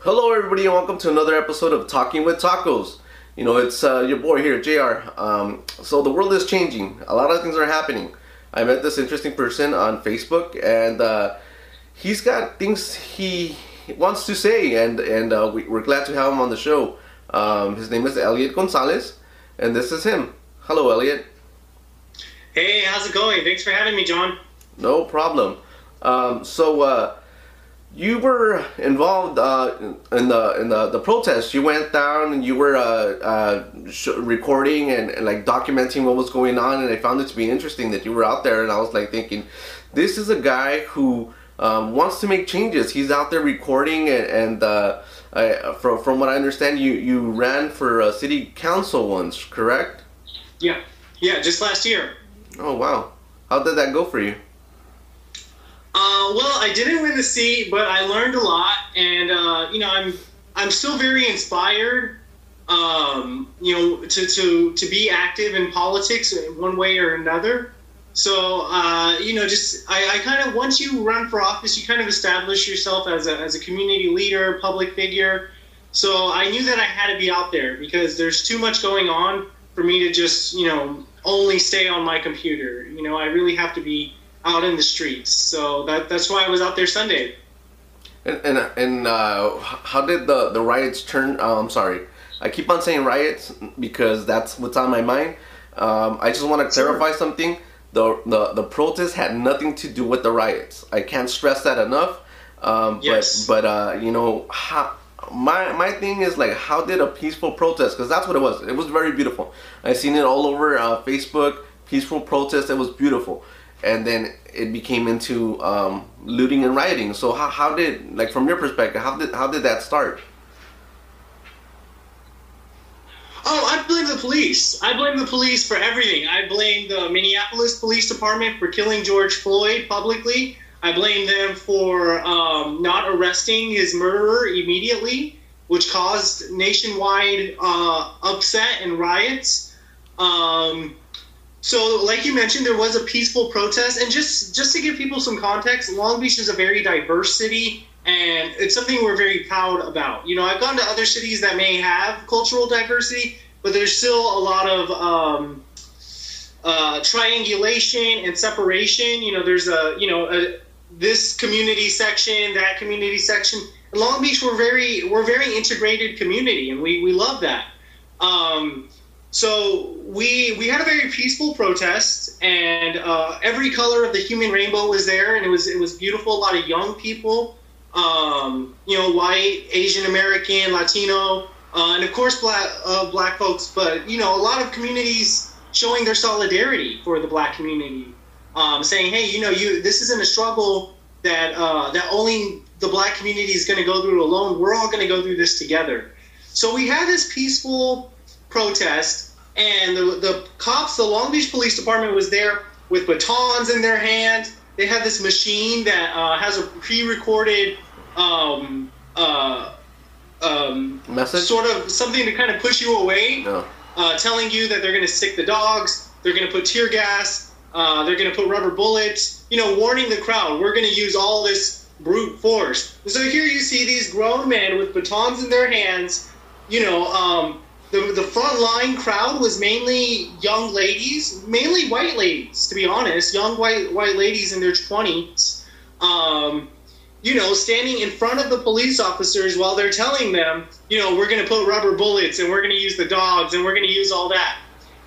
Hello, everybody, and welcome to another episode of Talking with Tacos. You know, it's uh, your boy here, JR. Um, so, the world is changing, a lot of things are happening. I met this interesting person on Facebook, and uh, he's got things he wants to say, and, and uh, we, are glad to have him on the show. Um, his name is Eliot Gonzalez, and this is him. Hello, Eliot. Hey, how's it going? Thanks for having me, John. No problem. Um, so, uh, you were involved uh, in the in the, the protest. You went down and you were uh, uh, sh- recording and, and, like documenting what was going on. And I found it to be interesting that you were out there. And I was like thinking, this is a guy who um, wants to make changes. He's out there recording and, and uh, I, from from what I understand, you you ran for city council once, correct? Yeah, yeah, just last year. Oh wow! How did that go for you? Uh, well, I didn't win the seat, but I learned a lot, and uh, you know, I'm I'm still very inspired. Um, you know, to, to to be active in politics in one way or another. So uh, you know, just I, I kind of once you run for office, you kind of establish yourself as a as a community leader, public figure. So I knew that I had to be out there because there's too much going on for me to just you know only stay on my computer. You know, I really have to be out in the streets. So that that's why I was out there Sunday. And and, and uh, how did the the riots turn? Oh, I'm sorry, I keep on saying riots because that's what's on my mind. Um, I just want to clarify sure. something. The, the the protest had nothing to do with the riots. I can't stress that enough. Um, yes. But but uh, you know how my my thing is like how did a peaceful protest because that's what it was it was very beautiful i seen it all over uh, facebook peaceful protest it was beautiful and then it became into um, looting and rioting. So how, how did like from your perspective how did how did that start? Oh, I blame the police. I blame the police for everything. I blame the Minneapolis Police Department for killing George Floyd publicly. I blame them for um, not arresting his murderer immediately, which caused nationwide uh, upset and riots. Um, so, like you mentioned, there was a peaceful protest, and just just to give people some context, Long Beach is a very diverse city, and it's something we're very proud about. You know, I've gone to other cities that may have cultural diversity, but there's still a lot of um, uh, triangulation and separation. You know, there's a you know a, this community section, that community section. Long Beach, we're very we're very integrated community, and we we love that. Um, so we we had a very peaceful protest, and uh, every color of the human rainbow was there, and it was it was beautiful. A lot of young people, um, you know, white, Asian American, Latino, uh, and of course black uh, black folks. But you know, a lot of communities showing their solidarity for the black community, um, saying, "Hey, you know, you this isn't a struggle that uh, that only the black community is going to go through alone. We're all going to go through this together." So we had this peaceful protest, and the, the cops, the Long Beach Police Department was there with batons in their hands. They had this machine that uh, has a pre-recorded um, uh, um, message, sort of something to kind of push you away, no. uh, telling you that they're going to stick the dogs, they're going to put tear gas, uh, they're going to put rubber bullets. You know, warning the crowd, we're going to use all this brute force. So here you see these grown men with batons in their hands, you know, um, the, the front line crowd was mainly young ladies, mainly white ladies, to be honest, young white white ladies in their twenties. Um, you know, standing in front of the police officers while they're telling them, you know, we're going to put rubber bullets and we're going to use the dogs and we're going to use all that.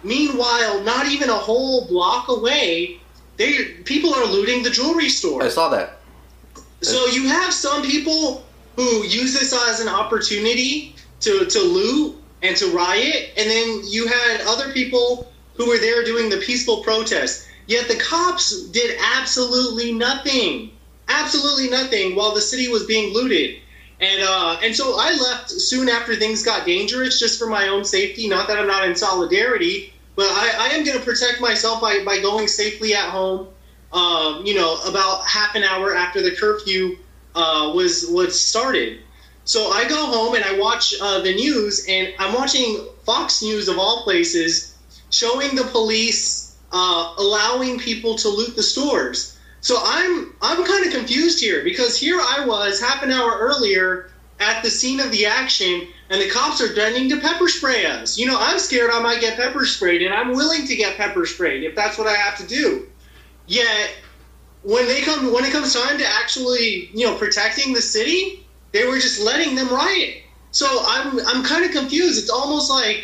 Meanwhile, not even a whole block away, they people are looting the jewelry store. I saw that. So you have some people who use this as an opportunity to, to loot and to riot. And then you had other people who were there doing the peaceful protest. Yet the cops did absolutely nothing, absolutely nothing while the city was being looted. And uh, and so I left soon after things got dangerous, just for my own safety. Not that I'm not in solidarity, but I, I am going to protect myself by, by going safely at home. Um, you know, about half an hour after the curfew uh, was was started. So I go home and I watch uh, the news, and I'm watching Fox News of all places showing the police uh, allowing people to loot the stores. So I'm I'm kind of confused here because here I was half an hour earlier at the scene of the action, and the cops are threatening to pepper spray us. You know, I'm scared I might get pepper sprayed, and I'm willing to get pepper sprayed if that's what I have to do. Yet, when they come, when it comes time to actually, you know, protecting the city, they were just letting them riot. So I'm, I'm kind of confused. It's almost like,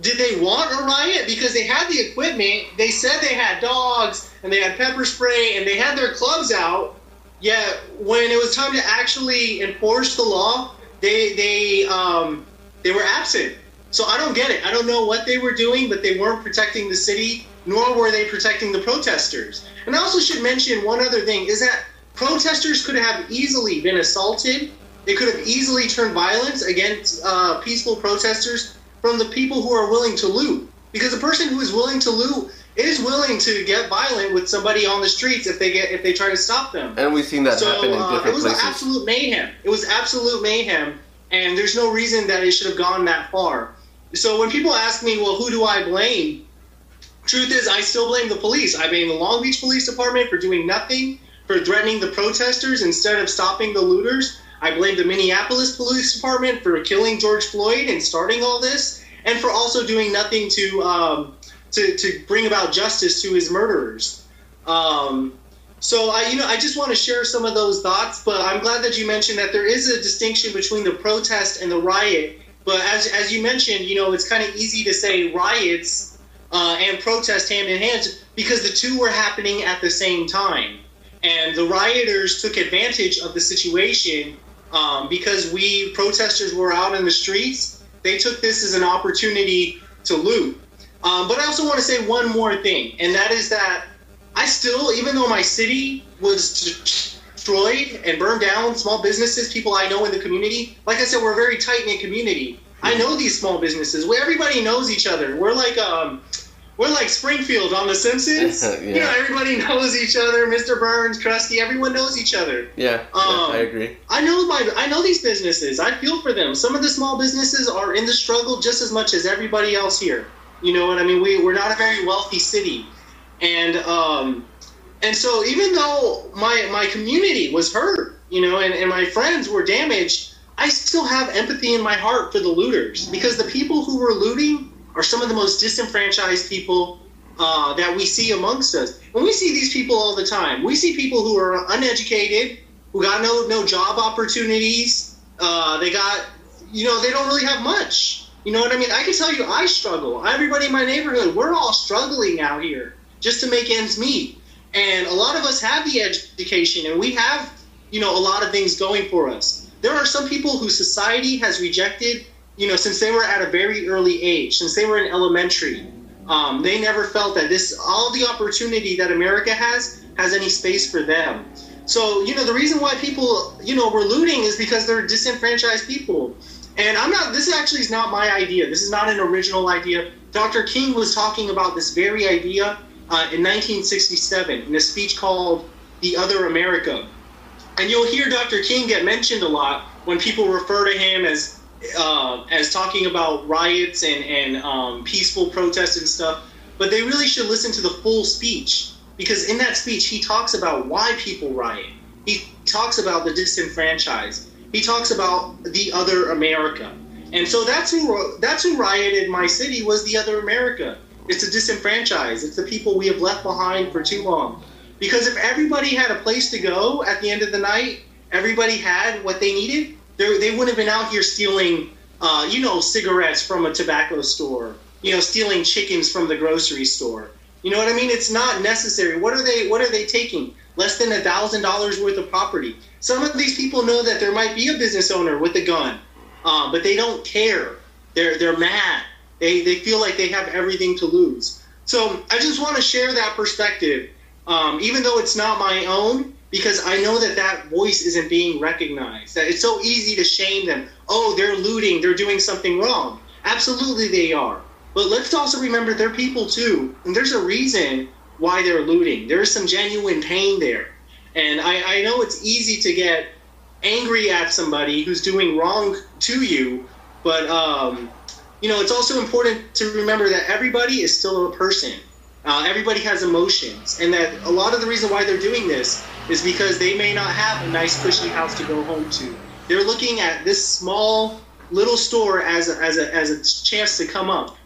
did they want a riot because they had the equipment? They said they had dogs and they had pepper spray and they had their clubs out Yet when it was time to actually enforce the law, they they um, they were absent. So I don't get it. I don't know what they were doing, but they weren't protecting the city, nor were they protecting the protesters. And I also should mention one other thing is that protesters could have easily been assaulted. They could have easily turned violence against uh, peaceful protesters from the people who are willing to loot. Because a person who is willing to loot is willing to get violent with somebody on the streets if they get if they try to stop them. And we've seen that so, happen in different places. Uh, it was places. absolute mayhem. It was absolute mayhem, and there's no reason that it should have gone that far. So when people ask me, well, who do I blame? Truth is, I still blame the police. I blame the Long Beach Police Department for doing nothing, for threatening the protesters instead of stopping the looters. I blame the Minneapolis Police Department for killing George Floyd and starting all this, and for also doing nothing to um, to, to bring about justice to his murderers. Um, so I, you know, I just want to share some of those thoughts. But I'm glad that you mentioned that there is a distinction between the protest and the riot. But as, as you mentioned, you know, it's kind of easy to say riots uh, and protest hand in hand because the two were happening at the same time. And the rioters took advantage of the situation um, because we protesters were out in the streets. They took this as an opportunity to loot. Um, but I also want to say one more thing, and that is that I still, even though my city was destroyed and burned down, small businesses, people I know in the community, like I said, we're a very tight knit community. I know these small businesses. Where everybody knows each other. We're like um, we're like Springfield on The Simpsons. yeah. You know, everybody knows each other. Mr. Burns, Krusty, everyone knows each other. Yeah, um, I agree. I know my, I know these businesses. I feel for them. Some of the small businesses are in the struggle just as much as everybody else here. You know what I mean? We we're not a very wealthy city, and um, and so even though my my community was hurt, you know, and, and my friends were damaged, I still have empathy in my heart for the looters because the people who were looting are some of the most disenfranchised people uh, that we see amongst us. And we see these people all the time. We see people who are uneducated, who got no no job opportunities. Uh, they got, you know, they don't really have much. You know what I mean? I can tell you, I struggle. Everybody in my neighborhood, we're all struggling out here just to make ends meet. And a lot of us have the education and we have, you know, a lot of things going for us. There are some people who society has rejected, you know, since they were at a very early age, since they were in elementary. Um, they never felt that this, all the opportunity that America has, has any space for them. So, you know, the reason why people, you know, were looting is because they're disenfranchised people. And I'm not, this actually is not my idea. This is not an original idea. Dr. King was talking about this very idea uh, in 1967 in a speech called The Other America. And you'll hear Dr. King get mentioned a lot when people refer to him as uh, as talking about riots and, and um, peaceful protests and stuff. But they really should listen to the full speech because in that speech he talks about why people riot. He talks about the disenfranchised he talks about the other America. And so that's who that's who rioted my city was the other America. It's the disenfranchised. It's the people we have left behind for too long. Because if everybody had a place to go at the end of the night, everybody had what they needed, they wouldn't have been out here stealing, uh, you know, cigarettes from a tobacco store, you know, stealing chickens from the grocery store. You know what I mean? It's not necessary. What are they? What are they taking? Less than a thousand dollars worth of property. Some of these people know that there might be a business owner with a gun, um, but they don't care. They're they're mad. They they feel like they have everything to lose. So I just want to share that perspective, um, even though it's not my own, because I know that that voice isn't being recognized. That it's so easy to shame them. Oh, they're looting. They're doing something wrong. Absolutely, they are. But let's also remember they're people too, and there's a reason why they're looting. There is some genuine pain there. And I, I know it's easy to get angry at somebody who's doing wrong to you, but um, you know it's also important to remember that everybody is still a person. Uh, everybody has emotions, and that a lot of the reason why they're doing this is because they may not have a nice, cushy house to go home to. They're looking at this small little store as a, as a, as a chance to come up,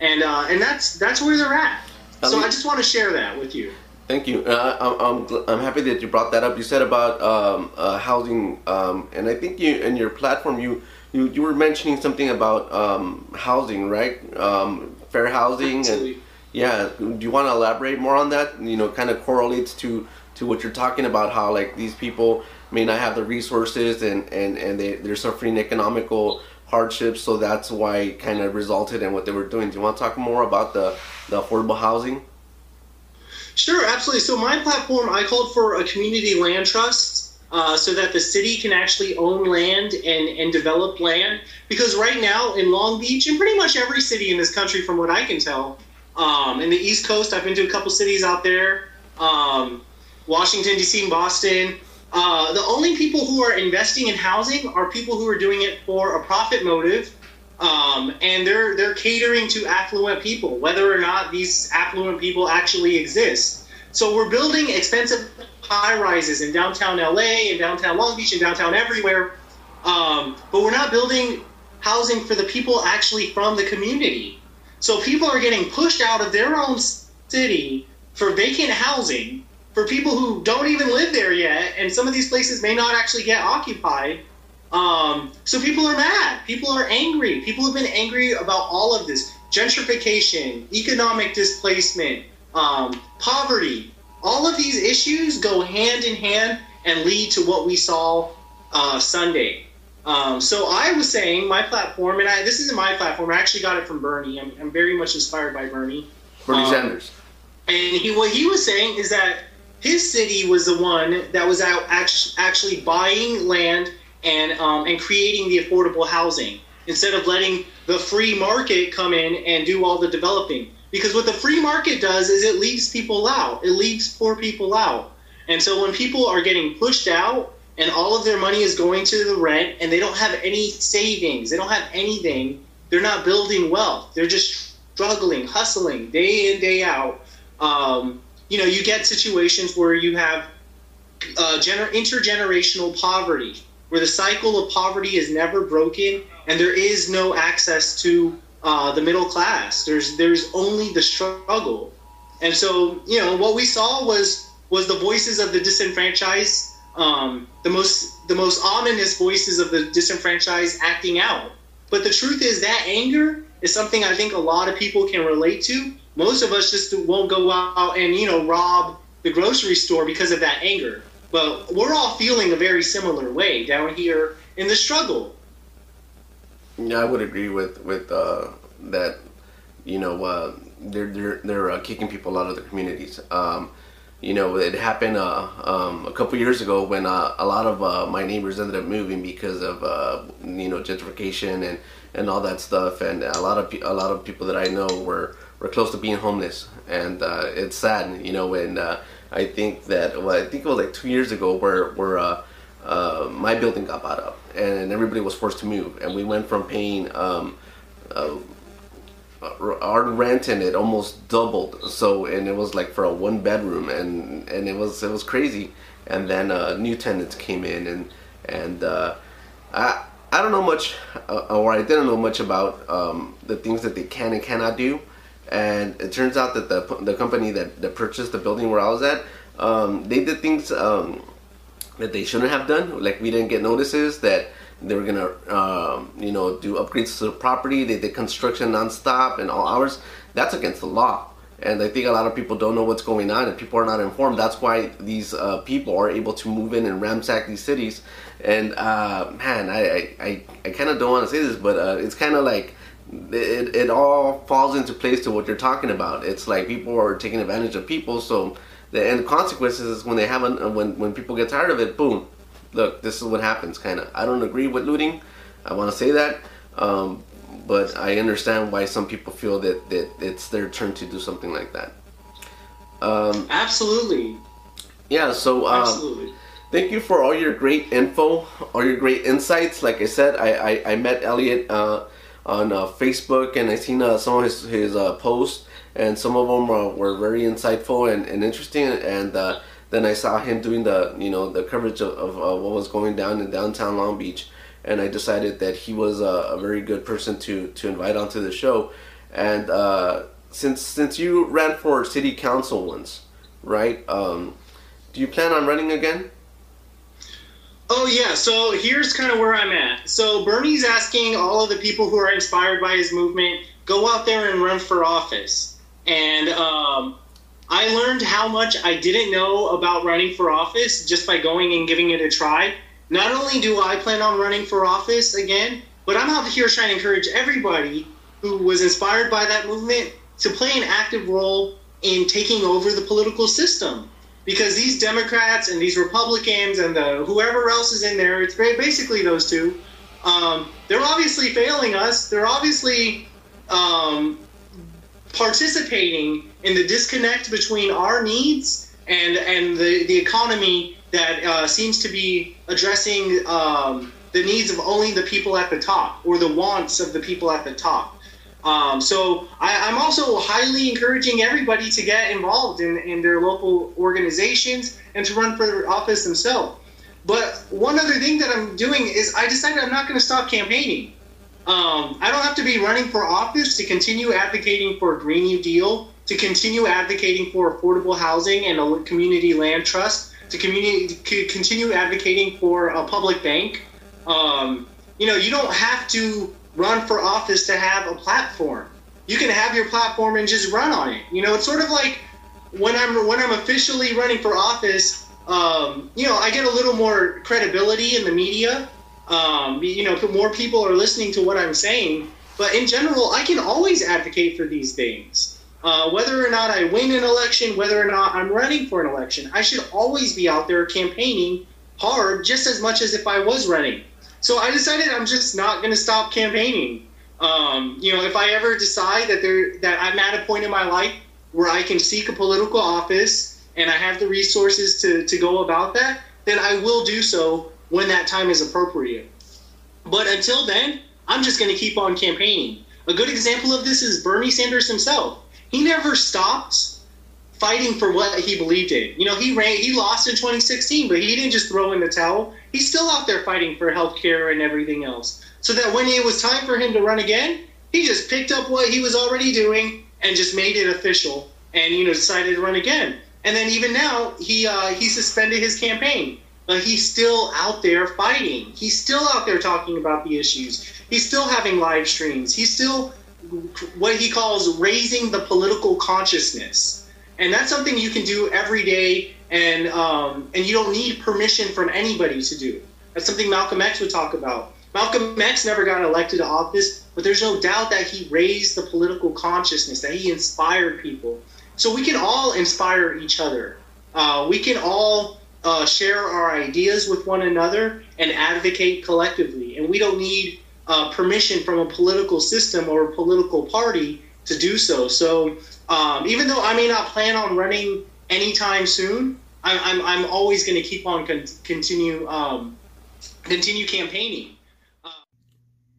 and uh, and that's that's where they're at. So I just want to share that with you. Thank you. Uh, I'm, I'm, I'm happy that you brought that up. You said about um, uh, housing, um, and I think you in your platform you you, you were mentioning something about um, housing, right? Um, fair housing, Absolutely. and yeah. Do you want to elaborate more on that? You know, kind of correlates to to what you're talking about. How like these people may not have the resources, and and and they they're suffering economical hardships, so that's why it kind of resulted in what they were doing. Do you want to talk more about the the affordable housing? Sure, absolutely. So my platform, I called for a community land trust uh, so that the city can actually own land and, and develop land. Because right now in Long Beach, and pretty much every city in this country, from what I can tell, um, in the East Coast, I've been to a couple cities out there, um, Washington D.C. and Boston. Uh, the only people who are investing in housing are people who are doing it for a profit motive um, and they're they're catering to affluent people, whether or not these affluent people actually exist. So we're building expensive high rises in downtown LA, in downtown Long Beach, in downtown everywhere, um, but we're not building housing for the people actually from the community. So people are getting pushed out of their own city for vacant housing for people who don't even live there yet, and some of these places may not actually get occupied. Um, so people are mad. People are angry. People have been angry about all of this gentrification, economic displacement, um, poverty. All of these issues go hand in hand and lead to what we saw uh, Sunday. Um, so I was saying my platform, and I, this isn't my platform. I actually got it from Bernie. I'm, I'm very much inspired by Bernie. Bernie Um, Sanders. And he, what he was saying is that his city was the one that was out act- actually buying land and um, and creating the affordable housing instead of letting the free market come in and do all the developing. Because what the free market does is it leaves people out. It leaves poor people out. And so when people are getting pushed out and all of their money is going to the rent and they don't have any savings, they don't have anything, they're not building wealth. They're just struggling, hustling day in, day out. Um, you know, you get situations where you have uh, gener- intergenerational poverty, where the cycle of poverty is never broken and there is no access to uh, the middle class. There's there's only the struggle, and so you know what we saw was was the voices of the disenfranchised, um, the most the most ominous voices of the disenfranchised acting out. But the truth is that anger is something I think a lot of people can relate to. Most of us just won't go out and you know rob the grocery store because of that anger. But we're all feeling a very similar way down here in the struggle. Yeah, I would agree with with uh, that. You know, uh, they're they're they're uh, kicking people out of the communities. Um, you know, it happened uh, um, a couple years ago when uh, a lot of uh, my neighbors ended up moving because of uh, you know gentrification and, and all that stuff, and a lot of a lot of people that I know were were close to being homeless, and uh, it's sad. You know, and uh, I think that well, I think it was like two years ago where where uh, uh, my building got bought up, and everybody was forced to move, and we went from paying. Um, uh, our rent and it almost doubled so and it was like for a one bedroom and and it was it was crazy and then uh, new tenants came in and and uh, I I don't know much uh, or I didn't know much about um, the things that they can and cannot do and it turns out that the the company that, that purchased the building where I was at um, they did things um, that they shouldn't have done like we didn't get notices that they were gonna, um, you know, do upgrades to the property. They did construction nonstop and all hours. That's against the law, and I think a lot of people don't know what's going on, and people are not informed. That's why these uh, people are able to move in and ransack these cities. And uh, man, I I, I, kind of don't want to say this, but uh, it's kind of like it, it all falls into place to what you're talking about. It's like people are taking advantage of people, so the end consequences is when they haven't when when people get tired of it, boom, look, this is what happens, kind of. I don't agree with looting. I want to say that, um, but I understand why some people feel that, that it's their turn to do something like that. Um, Absolutely. yeah, so um, Absolutely. thank you for all your great info, all your great insights. Like I said, I, I, I met Eliot uh, on uh, Facebook and I seen uh, some of his, his uh, posts, and some of them uh, were very insightful and, and interesting. And uh, then I saw him doing the you know the coverage of, of uh, what was going down in downtown Long Beach, and I decided that he was a, a very good person to to invite onto the show. And uh, since since you ran for city council once, right? Um, do you plan on running again? Oh yeah, so here's kind of where I'm at. So Bernie's asking all of the people who are inspired by his movement go out there and run for office. And um, I learned how much I didn't know about running for office just by going and giving it a try. Not only do I plan on running for office again, but I'm out here trying to encourage everybody who was inspired by that movement to play an active role in taking over the political system because these Democrats and these Republicans and the whoever else is in there, it's basically those two. Um, they're obviously failing us. They're obviously um, participating in the disconnect between our needs and and the, the economy that uh, seems to be addressing um, the needs of only the people at the top or the wants of the people at the top. Um, so I, am also highly encouraging everybody to get involved in, in their local organizations and to run for office themselves. But one other thing that I'm doing is I decided I'm not going to stop campaigning. Um, I don't have to be running for office to continue advocating for a Green New Deal, to continue advocating for affordable housing and a community land trust, to to continue advocating for a public bank. Um, you know, you don't have to run for office to have a platform. You can have your platform and just run on it. You know, it's sort of like when I'm when I'm officially running for office. Um, you know, I get a little more credibility in the media. Um, you know, more people are listening to what I'm saying. But in general, I can always advocate for these things. Uh, whether or not I win an election, whether or not I'm running for an election, I should always be out there campaigning hard just as much as if I was running. So I decided I'm just not going to stop campaigning. Um, you know, if I ever decide that there that I'm at a point in my life where I can seek a political office and I have the resources to, to go about that, then I will do so when that time is appropriate. But until then, I'm just going to keep on campaigning. A good example of this is Bernie Sanders himself. He never stopped fighting for what he believed in. You know, he ran, he lost in 2016, but he didn't just throw in the towel. He's still out there fighting for health care and everything else. So that when it was time for him to run again, he just picked up what he was already doing and just made it official, and you know decided to run again. And then even now, he uh, he suspended his campaign, but he's still out there fighting. He's still out there talking about the issues. He's still having live streams. He's still what he calls raising the political consciousness and that's something you can do every day, and um, and you don't need permission from anybody to do. That's something Malcolm X would talk about. Malcolm X never got elected to office, but there's no doubt that he raised the political consciousness, that he inspired people. So we can all inspire each other. Uh, we can all uh, share our ideas with one another and advocate collectively. And we don't need uh, permission from a political system or a political party to do so. So um, even though I may not plan on running anytime soon, I, I'm, I'm always going to keep on con- continue um, continue campaigning.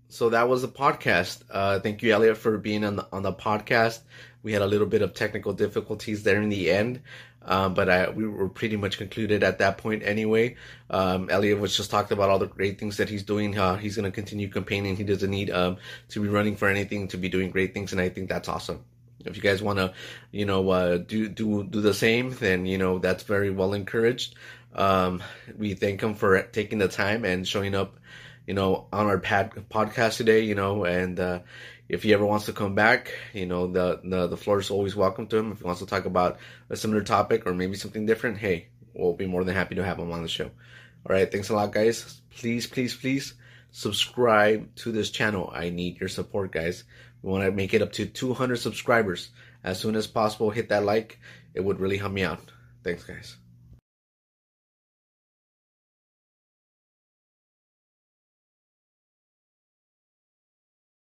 So that was the podcast. Uh, thank you, Eliot, for being on the on the podcast. We had a little bit of technical difficulties there in the end, um, but I, we were pretty much concluded at that point anyway. Um, Eliot was just talked about all the great things that he's doing. Uh, he's going to continue campaigning. He doesn't need um, to be running for anything to be doing great things, and I think that's awesome. If you guys want to, you know, uh, do do do the same, then you know that's very well encouraged. Um, we thank him for taking the time and showing up, you know, on our pad- podcast today. You know, and uh, if he ever wants to come back, you know, the, the the floor is always welcome to him. If he wants to talk about a similar topic or maybe something different, hey, we'll be more than happy to have him on the show. All right, thanks a lot, guys. Please, please, please subscribe to this channel. I need your support, guys. We want to make it up to 200 subscribers as soon as possible. Hit that like. It would really help me out. Thanks, guys.